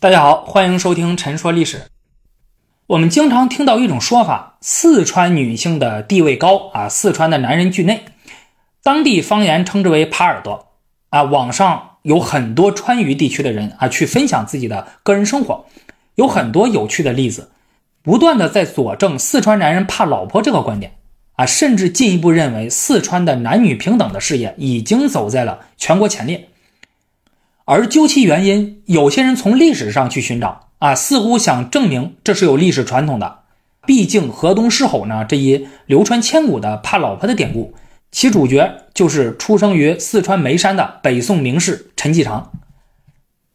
大家好，欢迎收听《陈说历史》。我们经常听到一种说法：四川女性的地位高啊，四川的男人惧内。当地方言称之为“耙耳朵”啊。网上有很多川渝地区的人啊，去分享自己的个人生活，有很多有趣的例子，不断的在佐证四川男人怕老婆这个观点啊，甚至进一步认为四川的男女平等的事业已经走在了全国前列。而究其原因，有些人从历史上去寻找啊，似乎想证明这是有历史传统的。毕竟河东狮吼呢这一流传千古的怕老婆的典故，其主角就是出生于四川眉山的北宋名士陈继常。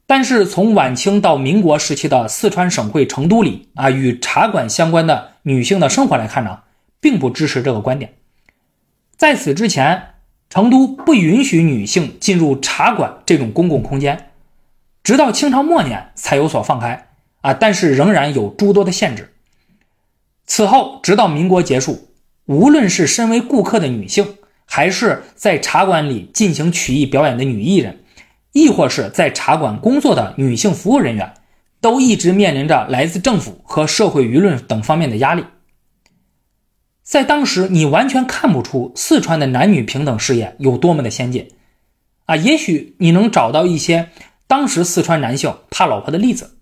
但是从晚清到民国时期的四川省会成都里啊，与茶馆相关的女性的生活来看呢，并不支持这个观点。在此之前。成都不允许女性进入茶馆这种公共空间，直到清朝末年才有所放开啊，但是仍然有诸多的限制。此后，直到民国结束，无论是身为顾客的女性，还是在茶馆里进行曲艺表演的女艺人，亦或是在茶馆工作的女性服务人员，都一直面临着来自政府和社会舆论等方面的压力。在当时，你完全看不出四川的男女平等事业有多么的先进，啊，也许你能找到一些当时四川男性怕老婆的例子。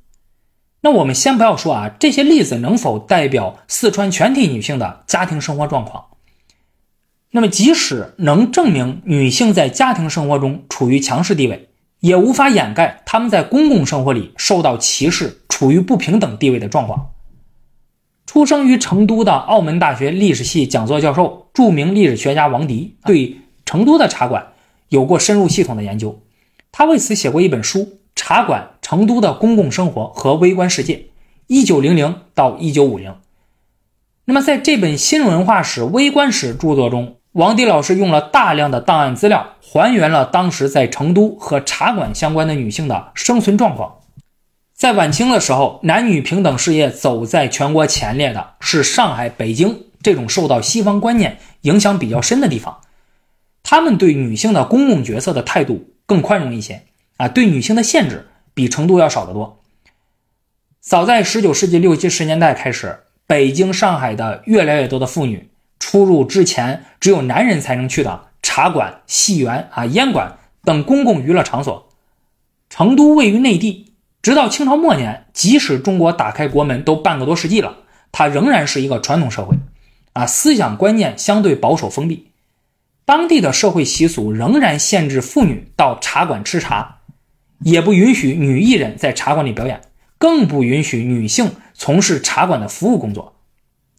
那我们先不要说啊，这些例子能否代表四川全体女性的家庭生活状况？那么，即使能证明女性在家庭生活中处于强势地位，也无法掩盖她们在公共生活里受到歧视、处于不平等地位的状况。出生于成都的澳门大学历史系讲座教授、著名历史学家王迪对成都的茶馆有过深入系统的研究。他为此写过一本书《茶馆：成都的公共生活和微观世界（一九零零到一九五零）》。那么，在这本新文化史、微观史著作中，王迪老师用了大量的档案资料，还原了当时在成都和茶馆相关的女性的生存状况。在晚清的时候，男女平等事业走在全国前列的是上海、北京这种受到西方观念影响比较深的地方。他们对女性的公共角色的态度更宽容一些啊，对女性的限制比成都要少得多。早在19世纪六七十年代开始，北京、上海的越来越多的妇女出入之前只有男人才能去的茶馆、戏园啊、烟馆等公共娱乐场所。成都位于内地。直到清朝末年，即使中国打开国门都半个多世纪了，它仍然是一个传统社会，啊，思想观念相对保守封闭，当地的社会习俗仍然限制妇女到茶馆吃茶，也不允许女艺人在茶馆里表演，更不允许女性从事茶馆的服务工作。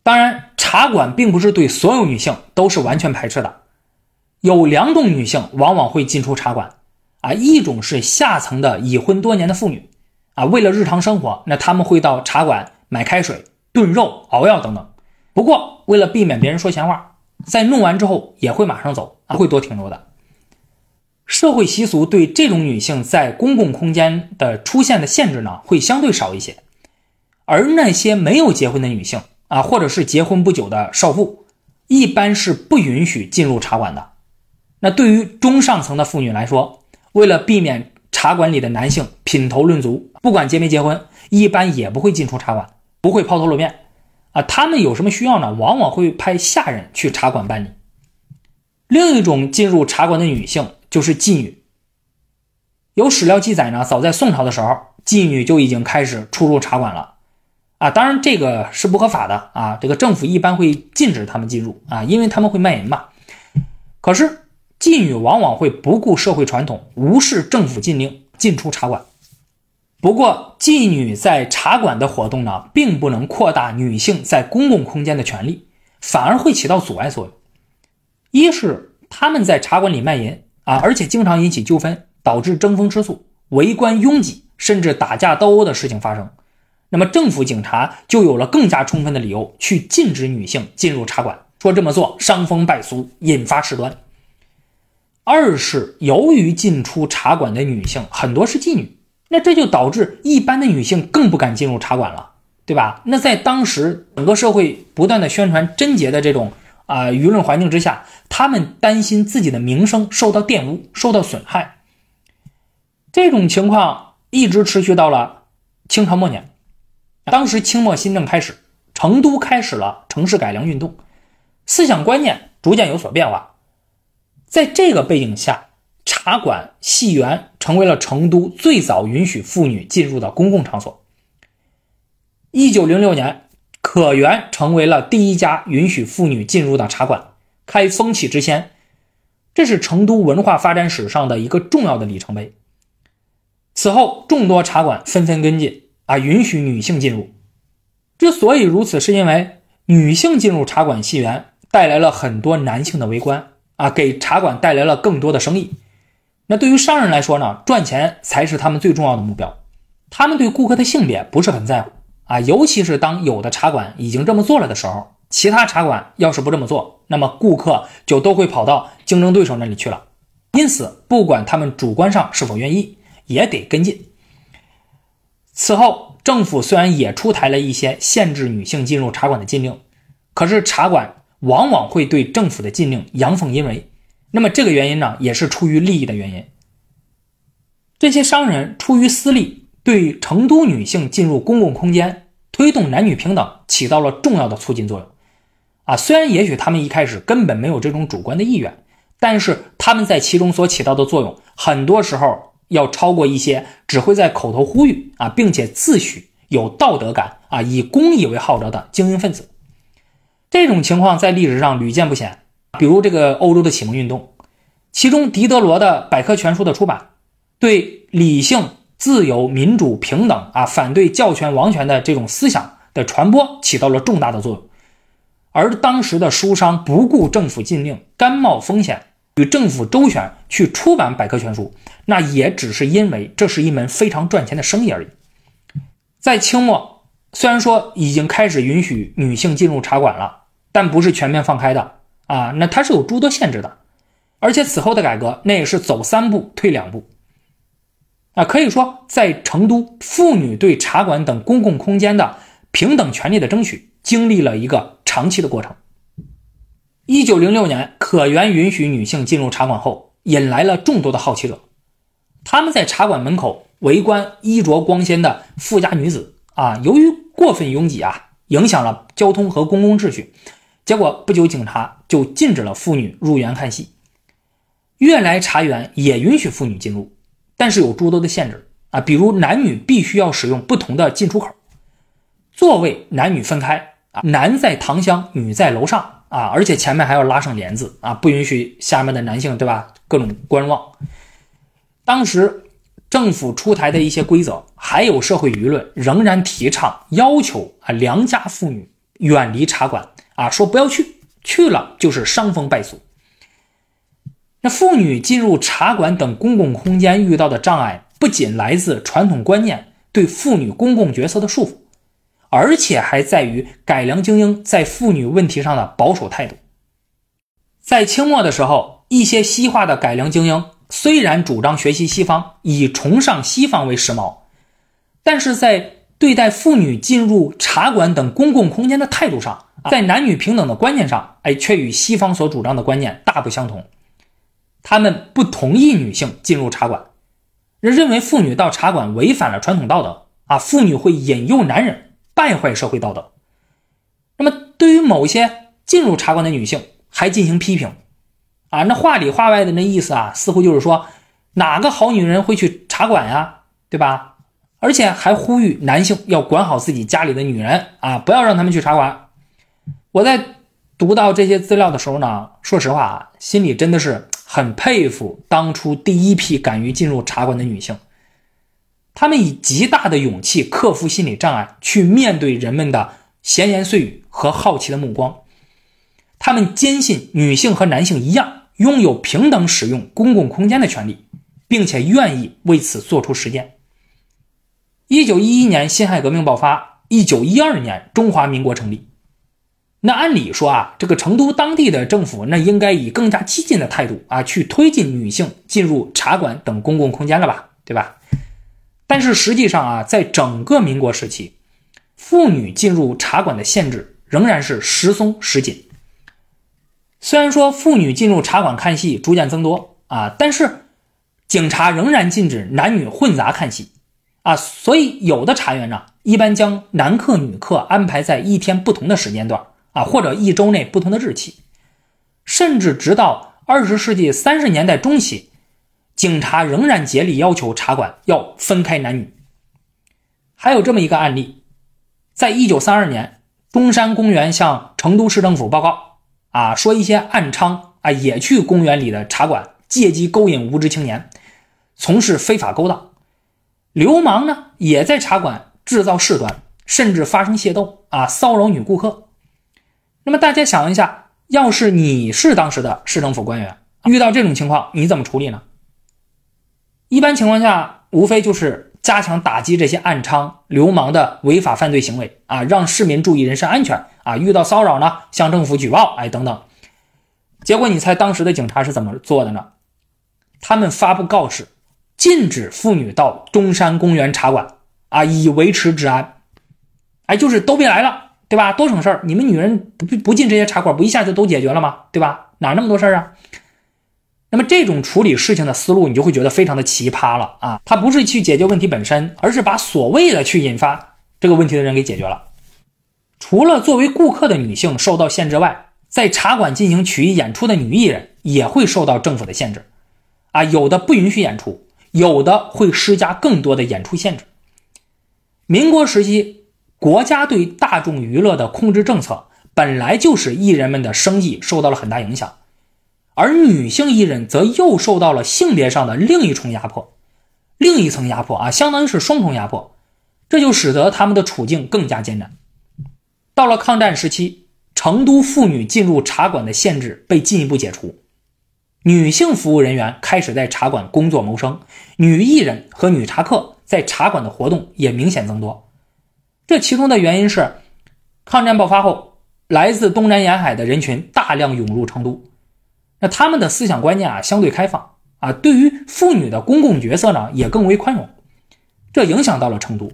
当然，茶馆并不是对所有女性都是完全排斥的，有两种女性往往会进出茶馆，啊，一种是下层的已婚多年的妇女。啊，为了日常生活，那他们会到茶馆买开水、炖肉、熬药等等。不过，为了避免别人说闲话，在弄完之后也会马上走，不会多停留的。社会习俗对这种女性在公共空间的出现的限制呢，会相对少一些。而那些没有结婚的女性啊，或者是结婚不久的少妇，一般是不允许进入茶馆的。那对于中上层的妇女来说，为了避免。茶馆里的男性品头论足，不管结没结婚，一般也不会进出茶馆，不会抛头露面。啊，他们有什么需要呢？往往会派下人去茶馆办理。另一种进入茶馆的女性就是妓女。有史料记载呢，早在宋朝的时候，妓女就已经开始出入茶馆了。啊，当然这个是不合法的啊，这个政府一般会禁止他们进入啊，因为他们会卖淫嘛。可是。妓女往往会不顾社会传统，无视政府禁令进出茶馆。不过，妓女在茶馆的活动呢，并不能扩大女性在公共空间的权利，反而会起到阻碍作用。一是他们在茶馆里卖淫啊，而且经常引起纠纷，导致争风吃醋、围观拥挤，甚至打架斗殴的事情发生。那么，政府警察就有了更加充分的理由去禁止女性进入茶馆，说这么做伤风败俗，引发事端。二是由于进出茶馆的女性很多是妓女，那这就导致一般的女性更不敢进入茶馆了，对吧？那在当时整个社会不断的宣传贞洁的这种啊舆论环境之下，他们担心自己的名声受到玷污、受到损害。这种情况一直持续到了清朝末年，当时清末新政开始，成都开始了城市改良运动，思想观念逐渐有所变化。在这个背景下，茶馆、戏园成为了成都最早允许妇女进入的公共场所。一九零六年，可园成为了第一家允许妇女进入的茶馆，开风气之先。这是成都文化发展史上的一个重要的里程碑。此后，众多茶馆纷纷跟进啊，允许女性进入。之所以如此，是因为女性进入茶馆、戏园带来了很多男性的围观啊，给茶馆带来了更多的生意。那对于商人来说呢，赚钱才是他们最重要的目标。他们对顾客的性别不是很在乎啊，尤其是当有的茶馆已经这么做了的时候。其他茶馆要是不这么做，那么顾客就都会跑到竞争对手那里去了。因此，不管他们主观上是否愿意，也得跟进。此后，政府虽然也出台了一些限制女性进入茶馆的禁令，可是茶馆往往会对政府的禁令阳奉阴违。那么，这个原因呢，也是出于利益的原因。这些商人出于私利，对成都女性进入公共空间、推动男女平等起到了重要的促进作用。啊，虽然也许他们一开始根本没有这种主观的意愿，但是他们在其中所起到的作用，很多时候要超过一些只会在口头呼吁啊，并且自诩有道德感啊，以公益为号召的精英分子。这种情况在历史上屡见不鲜，比如这个欧洲的启蒙运动，其中狄德罗的百科全书的出版，对理性、自由、民主、平等啊，反对教权、王权的这种思想的传播起到了重大的作用。而当时的书商不顾政府禁令，甘冒风险与政府周旋去出版百科全书，那也只是因为这是一门非常赚钱的生意而已。在清末，虽然说已经开始允许女性进入茶馆了，但不是全面放开的啊，那它是有诸多限制的。而且此后的改革，那也是走三步退两步啊。可以说，在成都，妇女对茶馆等公共空间的平等权利的争取，经历了一个。长期的过程。一九零六年，可园允许女性进入茶馆后，引来了众多的好奇者。他们在茶馆门口围观衣着光鲜的富家女子啊，由于过分拥挤啊，影响了交通和公共秩序。结果不久，警察就禁止了妇女入园看戏。悦来茶园也允许妇女进入，但是有诸多的限制啊，比如男女必须要使用不同的进出口，座位男女分开啊。男在堂厢，女在楼上啊，而且前面还要拉上帘子啊，不允许下面的男性，对吧？各种观望。当时政府出台的一些规则，还有社会舆论，仍然提倡要求啊，良家妇女远离茶馆啊，说不要去，去了就是伤风败俗。那妇女进入茶馆等公共空间遇到的障碍，不仅来自传统观念对妇女公共角色的束缚。而且还在于改良精英在妇女问题上的保守态度。在清末的时候，一些西化的改良精英虽然主张学习西方，以崇尚西方为时髦，但是在对待妇女进入茶馆等公共空间的态度上，在男女平等的观念上，哎，却与西方所主张的观念大不相同。他们不同意女性进入茶馆，认为妇女到茶馆违反了传统道德啊，妇女会引诱男人。败坏社会道德。那么，对于某些进入茶馆的女性，还进行批评，啊，那话里话外的那意思啊，似乎就是说，哪个好女人会去茶馆呀，对吧？而且还呼吁男性要管好自己家里的女人啊，不要让他们去茶馆。我在读到这些资料的时候呢，说实话啊，心里真的是很佩服当初第一批敢于进入茶馆的女性。他们以极大的勇气克服心理障碍，去面对人们的闲言碎语和好奇的目光。他们坚信女性和男性一样拥有平等使用公共空间的权利，并且愿意为此做出实践。一九一一年辛亥革命爆发，一九一二年中华民国成立。那按理说啊，这个成都当地的政府那应该以更加激进的态度啊，去推进女性进入茶馆等公共空间了吧，对吧？但是实际上啊，在整个民国时期，妇女进入茶馆的限制仍然是时松时紧。虽然说妇女进入茶馆看戏逐渐增多啊，但是警察仍然禁止男女混杂看戏啊，所以有的茶园呢，一般将男客、女客安排在一天不同的时间段啊，或者一周内不同的日期，甚至直到二十世纪三十年代中期，警察仍然竭力要求茶馆要分开男女。还有这么一个案例，在一九三二年，中山公园向成都市政府报告啊，说一些暗娼啊也去公园里的茶馆，借机勾引无知青年，从事非法勾当。流氓呢也在茶馆制造事端，甚至发生械斗啊，骚扰女顾客。那么大家想一下，要是你是当时的市政府官员，遇到这种情况，你怎么处理呢？一般情况下，无非就是。加强打击这些暗娼流氓的违法犯罪行为啊，让市民注意人身安全啊，遇到骚扰呢，向政府举报，哎，等等。结果你猜当时的警察是怎么做的呢？他们发布告示，禁止妇女到中山公园茶馆啊，以维持治安。哎，就是都别来了，对吧？多省事儿。你们女人不不进这些茶馆，不一下子都解决了吗？对吧？哪那么多事儿啊？那么这种处理事情的思路，你就会觉得非常的奇葩了啊！他不是去解决问题本身，而是把所谓的去引发这个问题的人给解决了。除了作为顾客的女性受到限制外，在茶馆进行曲艺演出的女艺人也会受到政府的限制，啊，有的不允许演出，有的会施加更多的演出限制。民国时期，国家对大众娱乐的控制政策本来就使艺人们的生意受到了很大影响。而女性艺人则又受到了性别上的另一重压迫，另一层压迫啊，相当于是双重压迫，这就使得他们的处境更加艰难。到了抗战时期，成都妇女进入茶馆的限制被进一步解除，女性服务人员开始在茶馆工作谋生，女艺人和女茶客在茶馆的活动也明显增多。这其中的原因是，抗战爆发后，来自东南沿海的人群大量涌入成都。那他们的思想观念啊相对开放啊，对于妇女的公共角色呢也更为宽容，这影响到了成都。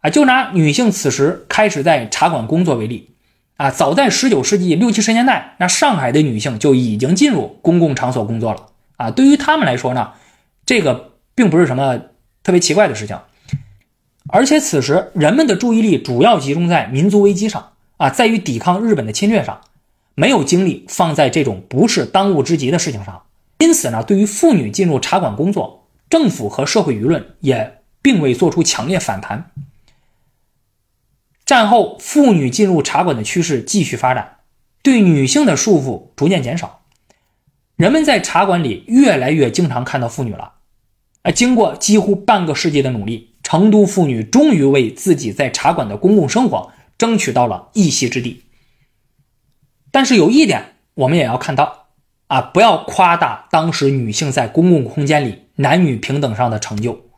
啊，就拿女性此时开始在茶馆工作为例，啊，早在十九世纪六七十年代，那上海的女性就已经进入公共场所工作了。啊，对于他们来说呢，这个并不是什么特别奇怪的事情，而且此时人们的注意力主要集中在民族危机上啊，在于抵抗日本的侵略上。没有精力放在这种不是当务之急的事情上，因此呢，对于妇女进入茶馆工作，政府和社会舆论也并未做出强烈反弹。战后，妇女进入茶馆的趋势继续发展，对女性的束缚逐渐减少，人们在茶馆里越来越经常看到妇女了。啊，经过几乎半个世纪的努力，成都妇女终于为自己在茶馆的公共生活争取到了一席之地。但是有一点，我们也要看到，啊，不要夸大当时女性在公共空间里男女平等上的成就。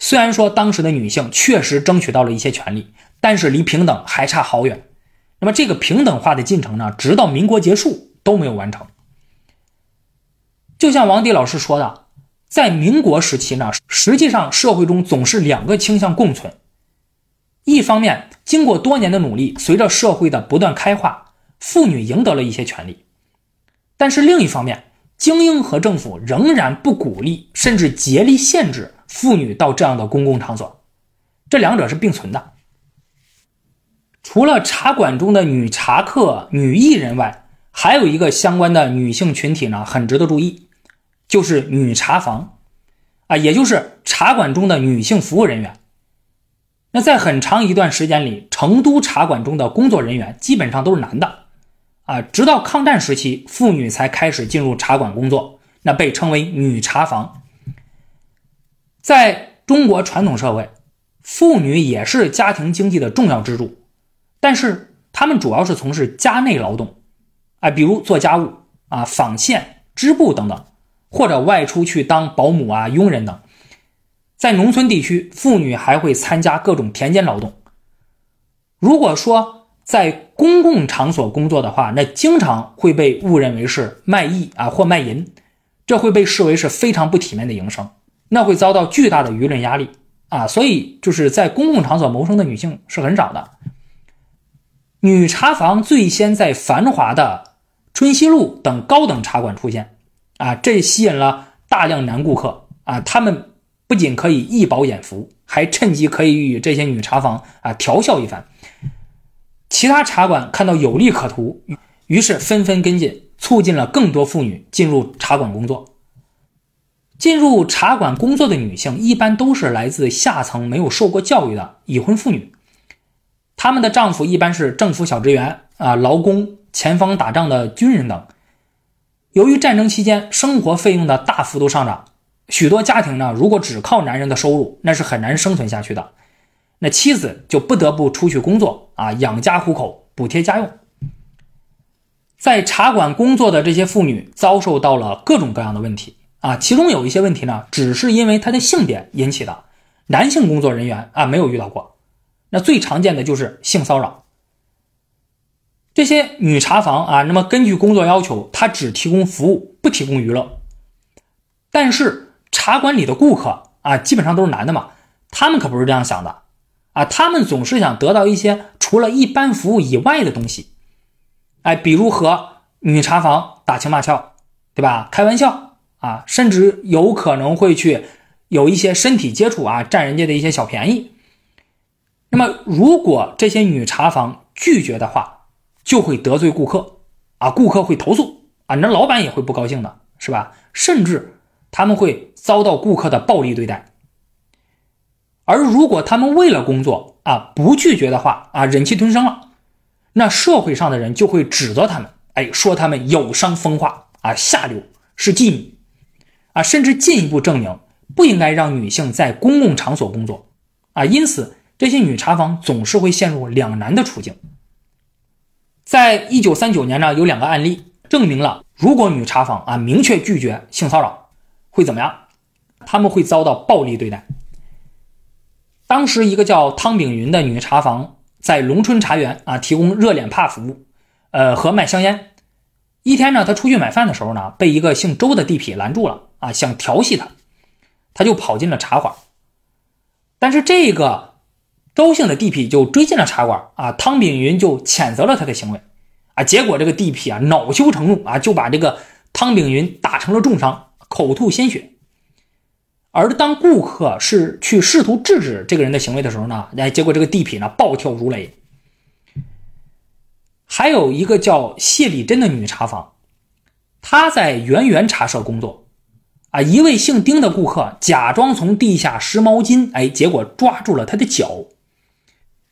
虽然说当时的女性确实争取到了一些权利，但是离平等还差好远。那么这个平等化的进程呢，直到民国结束都没有完成。就像王迪老师说的，在民国时期呢，实际上社会中总是两个倾向共存。一方面，经过多年的努力，随着社会的不断开化。妇女赢得了一些权利，但是另一方面，精英和政府仍然不鼓励，甚至竭力限制妇女到这样的公共场所。这两者是并存的。除了茶馆中的女茶客、女艺人外，还有一个相关的女性群体呢，很值得注意，就是女茶房，啊，也就是茶馆中的女性服务人员。那在很长一段时间里，成都茶馆中的工作人员基本上都是男的。啊，直到抗战时期，妇女才开始进入茶馆工作，那被称为女茶房。在中国传统社会，妇女也是家庭经济的重要支柱，但是她们主要是从事家内劳动，啊，比如做家务啊、纺线、织布等等，或者外出去当保姆啊、佣人等。在农村地区，妇女还会参加各种田间劳动。如果说，在公共场所工作的话，那经常会被误认为是卖艺啊或卖淫，这会被视为是非常不体面的营生，那会遭到巨大的舆论压力啊。所以就是在公共场所谋生的女性是很少的。女茶房最先在繁华的春熙路等高等茶馆出现啊，这吸引了大量男顾客啊，他们不仅可以一饱眼福，还趁机可以与这些女茶房啊调笑一番。其他茶馆看到有利可图，于是纷纷跟进，促进了更多妇女进入茶馆工作。进入茶馆工作的女性一般都是来自下层、没有受过教育的已婚妇女，她们的丈夫一般是政府小职员啊、劳工、前方打仗的军人等。由于战争期间生活费用的大幅度上涨，许多家庭呢，如果只靠男人的收入，那是很难生存下去的。那妻子就不得不出去工作啊，养家糊口，补贴家用。在茶馆工作的这些妇女遭受到了各种各样的问题啊，其中有一些问题呢，只是因为她的性别引起的，男性工作人员啊没有遇到过。那最常见的就是性骚扰。这些女茶房啊，那么根据工作要求，她只提供服务，不提供娱乐。但是茶馆里的顾客啊，基本上都是男的嘛，他们可不是这样想的。啊，他们总是想得到一些除了一般服务以外的东西，哎，比如和女茶房打情骂俏，对吧？开玩笑啊，甚至有可能会去有一些身体接触啊，占人家的一些小便宜。那么，如果这些女茶房拒绝的话，就会得罪顾客啊，顾客会投诉啊，那老板也会不高兴的，是吧？甚至他们会遭到顾客的暴力对待。而如果他们为了工作啊不拒绝的话啊忍气吞声了，那社会上的人就会指责他们，哎，说他们有伤风化啊下流是妓女，啊，甚至进一步证明不应该让女性在公共场所工作啊。因此，这些女茶房总是会陷入两难的处境。在一九三九年呢，有两个案例证明了，如果女茶房啊明确拒绝性骚扰，会怎么样？他们会遭到暴力对待。当时，一个叫汤炳云的女茶房在龙春茶园啊提供热脸帕服务，呃和卖香烟。一天呢，他出去买饭的时候呢，被一个姓周的地痞拦住了啊，想调戏他，他就跑进了茶馆。但是这个高兴的地痞就追进了茶馆啊，汤炳云就谴责了他的行为啊，结果这个地痞啊恼羞成怒啊，就把这个汤炳云打成了重伤，口吐鲜血。而当顾客是去试图制止这个人的行为的时候呢，哎，结果这个地痞呢暴跳如雷。还有一个叫谢丽珍的女茶房，她在圆圆茶社工作，啊，一位姓丁的顾客假装从地下拾毛巾，哎，结果抓住了他的脚。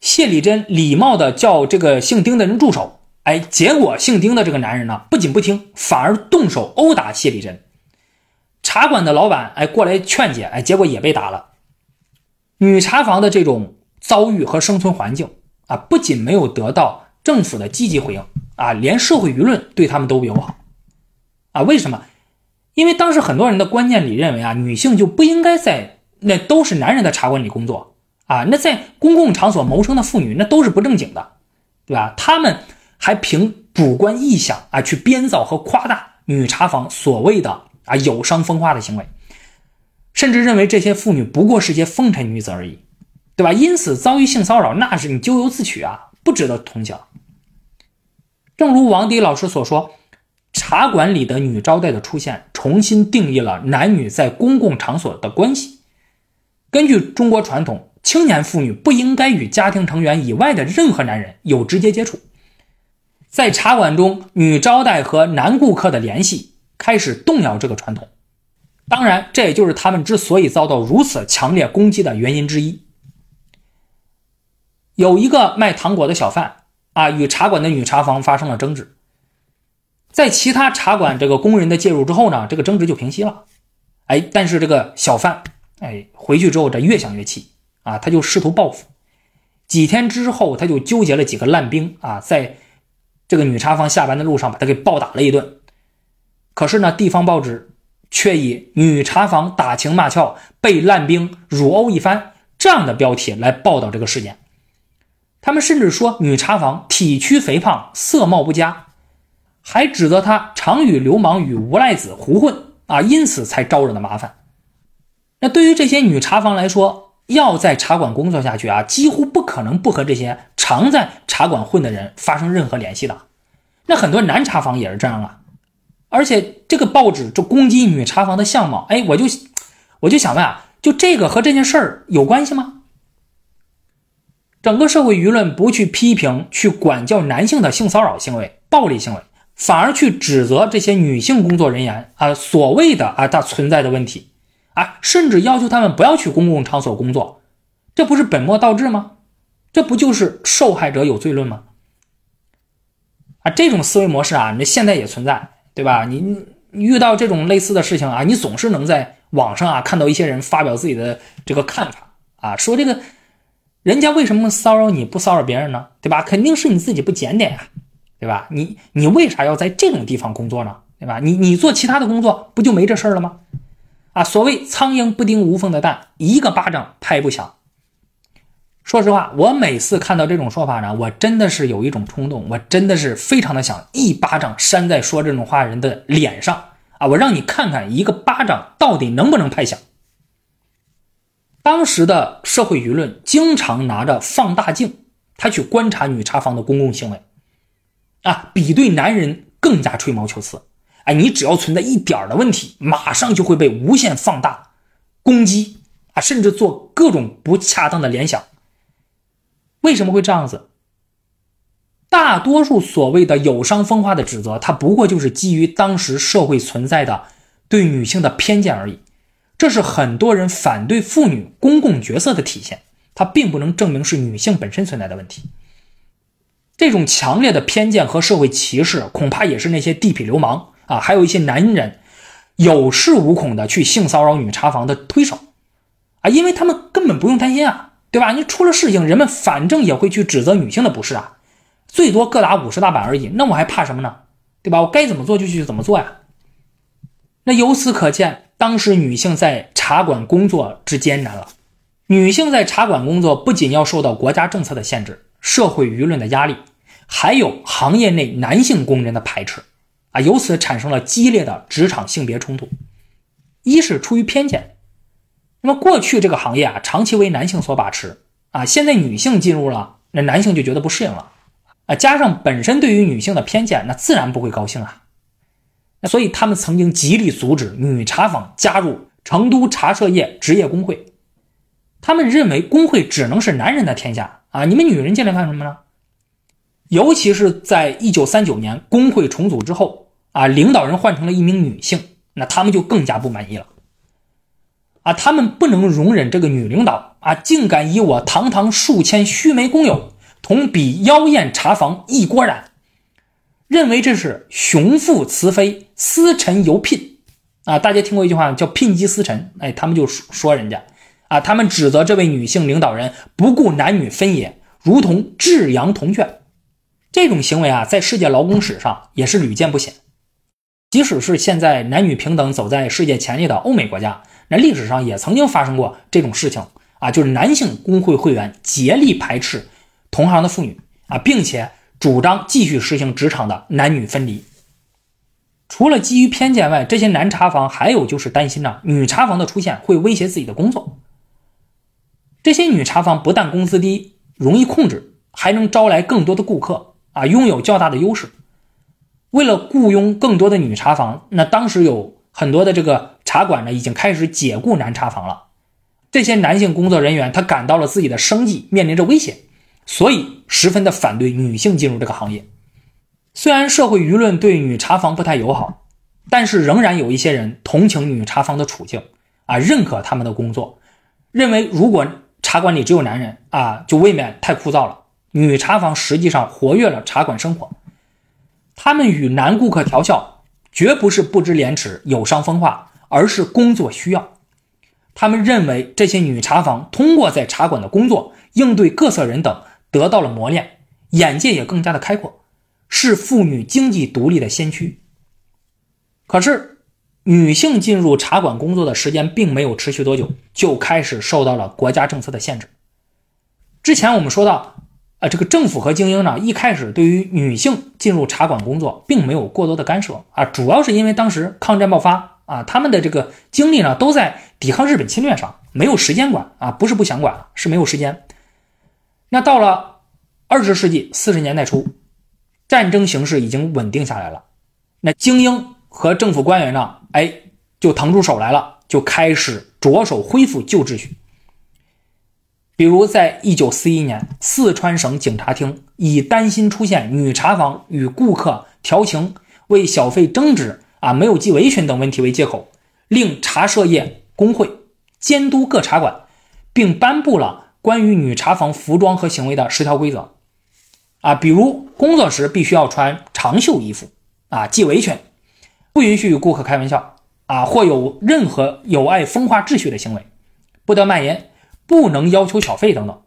谢丽珍礼貌的叫这个姓丁的人住手，哎，结果姓丁的这个男人呢不仅不听，反而动手殴打谢丽珍。茶馆的老板哎过来劝解哎，结果也被打了。女茶房的这种遭遇和生存环境啊，不仅没有得到政府的积极回应啊，连社会舆论对他们都不友好啊。为什么？因为当时很多人的观念里认为啊，女性就不应该在那都是男人的茶馆里工作啊，那在公共场所谋生的妇女那都是不正经的，对吧？他们还凭主观臆想啊去编造和夸大女茶房所谓的。啊，有伤风化的行为，甚至认为这些妇女不过是些风尘女子而已，对吧？因此遭遇性骚扰，那是你咎由自取啊，不值得同情。正如王迪老师所说，茶馆里的女招待的出现，重新定义了男女在公共场所的关系。根据中国传统，青年妇女不应该与家庭成员以外的任何男人有直接接触。在茶馆中，女招待和男顾客的联系。开始动摇这个传统，当然，这也就是他们之所以遭到如此强烈攻击的原因之一。有一个卖糖果的小贩啊，与茶馆的女茶房发生了争执，在其他茶馆这个工人的介入之后呢，这个争执就平息了。哎，但是这个小贩哎回去之后，这越想越气啊，他就试图报复。几天之后，他就纠结了几个烂兵啊，在这个女茶房下班的路上把他给暴打了一顿。可是呢，地方报纸却以“女茶房打情骂俏，被烂兵辱殴一番”这样的标题来报道这个事件。他们甚至说女茶房体躯肥胖，色貌不佳，还指责她常与流氓与无赖子胡混啊，因此才招惹的麻烦。那对于这些女茶房来说，要在茶馆工作下去啊，几乎不可能不和这些常在茶馆混的人发生任何联系的。那很多男茶房也是这样啊。而且这个报纸就攻击女茶房的相貌，哎，我就我就想问啊，就这个和这件事儿有关系吗？整个社会舆论不去批评、去管教男性的性骚扰行为、暴力行为，反而去指责这些女性工作人员啊，所谓的啊，它存在的问题，甚至要求他们不要去公共场所工作，这不是本末倒置吗？这不就是受害者有罪论吗？啊，这种思维模式啊，你现在也存在，对吧？你遇到这种类似的事情啊，你总是能在网上啊看到一些人发表自己的这个看法啊，说这个人家为什么骚扰你不骚扰别人呢？对吧？肯定是你自己不检点呀，对吧？你你为啥要在这种地方工作呢？对吧？你你做其他的工作不就没这事儿了吗？啊，所谓苍蝇不叮无缝的蛋，一个巴掌拍不响。说实话，我每次看到这种说法呢，我真的是有一种冲动，我真的是非常的想一巴掌扇在说这种话人的脸上啊！我让你看看一个巴掌到底能不能拍响。当时的社会舆论经常拿着放大镜，他去观察女茶房的公共行为，啊，比对男人更加吹毛求疵。哎，你只要存在一点的问题，马上就会被无限放大、攻击啊，甚至做各种不恰当的联想。为什么会这样子？大多数所谓的有伤风化的指责，它不过就是基于当时社会存在的对女性的偏见而已。这是很多人反对妇女公共角色的体现，它并不能证明是女性本身存在的问题。这种强烈的偏见和社会歧视，恐怕也是那些地痞流氓啊，还有一些男人有恃无恐的去性骚扰女茶房的推手啊，因为他们根本不用担心啊。对吧？你出了事情，人们反正也会去指责女性的不是啊，最多各打五十大板而已。那我还怕什么呢？对吧？我该怎么做就去怎么做呀。那由此可见，当时女性在茶馆工作之艰难了。女性在茶馆工作，不仅要受到国家政策的限制、社会舆论的压力，还有行业内男性工人的排斥啊，由此产生了激烈的职场性别冲突。一是出于偏见。那么过去这个行业啊，长期为男性所把持啊，现在女性进入了，那男性就觉得不适应了啊，加上本身对于女性的偏见，那自然不会高兴啊。那所以他们曾经极力阻止女茶坊加入成都茶社业职业工会，他们认为工会只能是男人的天下啊，你们女人进来干什么呢？尤其是在一九三九年工会重组之后啊，领导人换成了一名女性，那他们就更加不满意了。啊，他们不能容忍这个女领导啊，竟敢以我堂堂数千须眉工友同比妖艳茶房一锅染，认为这是雄富雌妃，私臣犹聘啊！大家听过一句话叫“聘鸡司晨”，哎，他们就说人家啊，他们指责这位女性领导人不顾男女分野，如同至阳铜雀。这种行为啊，在世界劳工史上也是屡见不鲜。即使是现在男女平等走在世界前列的欧美国家。那历史上也曾经发生过这种事情啊，就是男性工会会员竭力排斥同行的妇女啊，并且主张继续实行职场的男女分离。除了基于偏见外，这些男茶房还有就是担心呢，女茶房的出现会威胁自己的工作。这些女茶房不但工资低、容易控制，还能招来更多的顾客啊，拥有较大的优势。为了雇佣更多的女茶房，那当时有。很多的这个茶馆呢，已经开始解雇男茶房了。这些男性工作人员他感到了自己的生计面临着危险，所以十分的反对女性进入这个行业。虽然社会舆论对女茶房不太友好，但是仍然有一些人同情女茶房的处境啊，认可他们的工作，认为如果茶馆里只有男人啊，就未免太枯燥了。女茶房实际上活跃了茶馆生活，他们与男顾客调笑。绝不是不知廉耻、有伤风化，而是工作需要。他们认为这些女茶房通过在茶馆的工作，应对各色人等，得到了磨练，眼界也更加的开阔，是妇女经济独立的先驱。可是，女性进入茶馆工作的时间并没有持续多久，就开始受到了国家政策的限制。之前我们说到。这个政府和精英呢，一开始对于女性进入茶馆工作，并没有过多的干涉啊，主要是因为当时抗战爆发啊，他们的这个精力呢都在抵抗日本侵略上，没有时间管啊，不是不想管，是没有时间。那到了二十世纪四十年代初，战争形势已经稳定下来了，那精英和政府官员呢，哎，就腾出手来了，就开始着手恢复旧秩序。比如，在一九四一年，四川省警察厅以担心出现女茶房与顾客调情、为小费争执、啊没有系围裙等问题为借口，令茶社业工会监督各茶馆，并颁布了关于女茶房服装和行为的十条规则。啊，比如工作时必须要穿长袖衣服，啊系围裙，不允许与顾客开玩笑，啊或有任何有碍风化秩序的行为，不得蔓延。不能要求小费等等，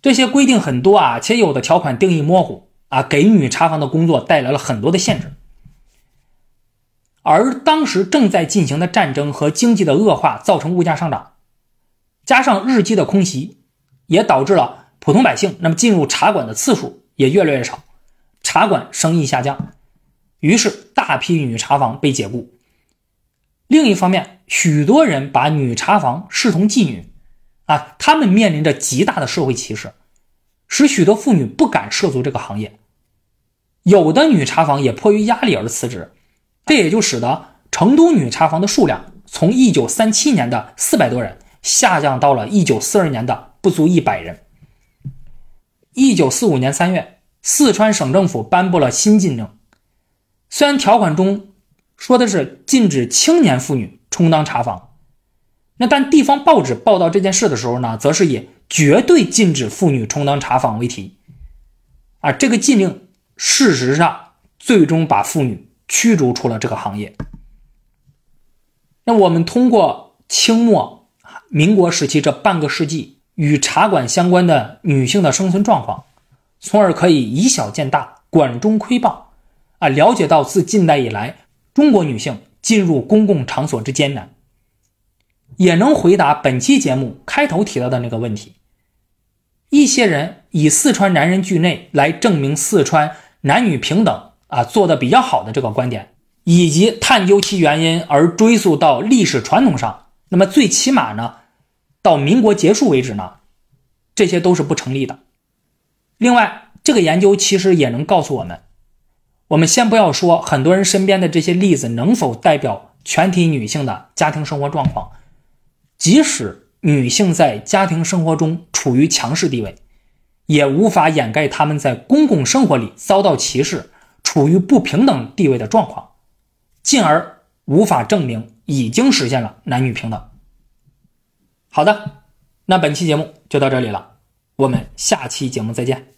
这些规定很多啊，且有的条款定义模糊啊，给女茶房的工作带来了很多的限制。而当时正在进行的战争和经济的恶化，造成物价上涨，加上日机的空袭，也导致了普通百姓那么进入茶馆的次数也越来越少，茶馆生意下降，于是大批女茶房被解雇。另一方面，许多人把女茶房视同妓女。啊，他们面临着极大的社会歧视，使许多妇女不敢涉足这个行业。有的女茶房也迫于压力而辞职，这也就使得成都女茶房的数量从1937年的400多人下降到了1942年的不足100人。1945年3月，四川省政府颁布了新禁令，虽然条款中说的是禁止青年妇女充当茶房。那但地方报纸报道这件事的时候呢，则是以绝对禁止妇女充当茶坊为题，啊，这个禁令事实上最终把妇女驱逐出了这个行业。那我们通过清末、民国时期这半个世纪与茶馆相关的女性的生存状况，从而可以以小见大、管中窥豹，啊，了解到自近代以来中国女性进入公共场所之艰难。也能回答本期节目开头提到的那个问题：一些人以四川男人惧内来证明四川男女平等啊做的比较好的这个观点，以及探究其原因而追溯到历史传统上，那么最起码呢，到民国结束为止呢，这些都是不成立的。另外，这个研究其实也能告诉我们，我们先不要说很多人身边的这些例子能否代表全体女性的家庭生活状况。即使女性在家庭生活中处于强势地位，也无法掩盖她们在公共生活里遭到歧视、处于不平等地位的状况，进而无法证明已经实现了男女平等。好的，那本期节目就到这里了，我们下期节目再见。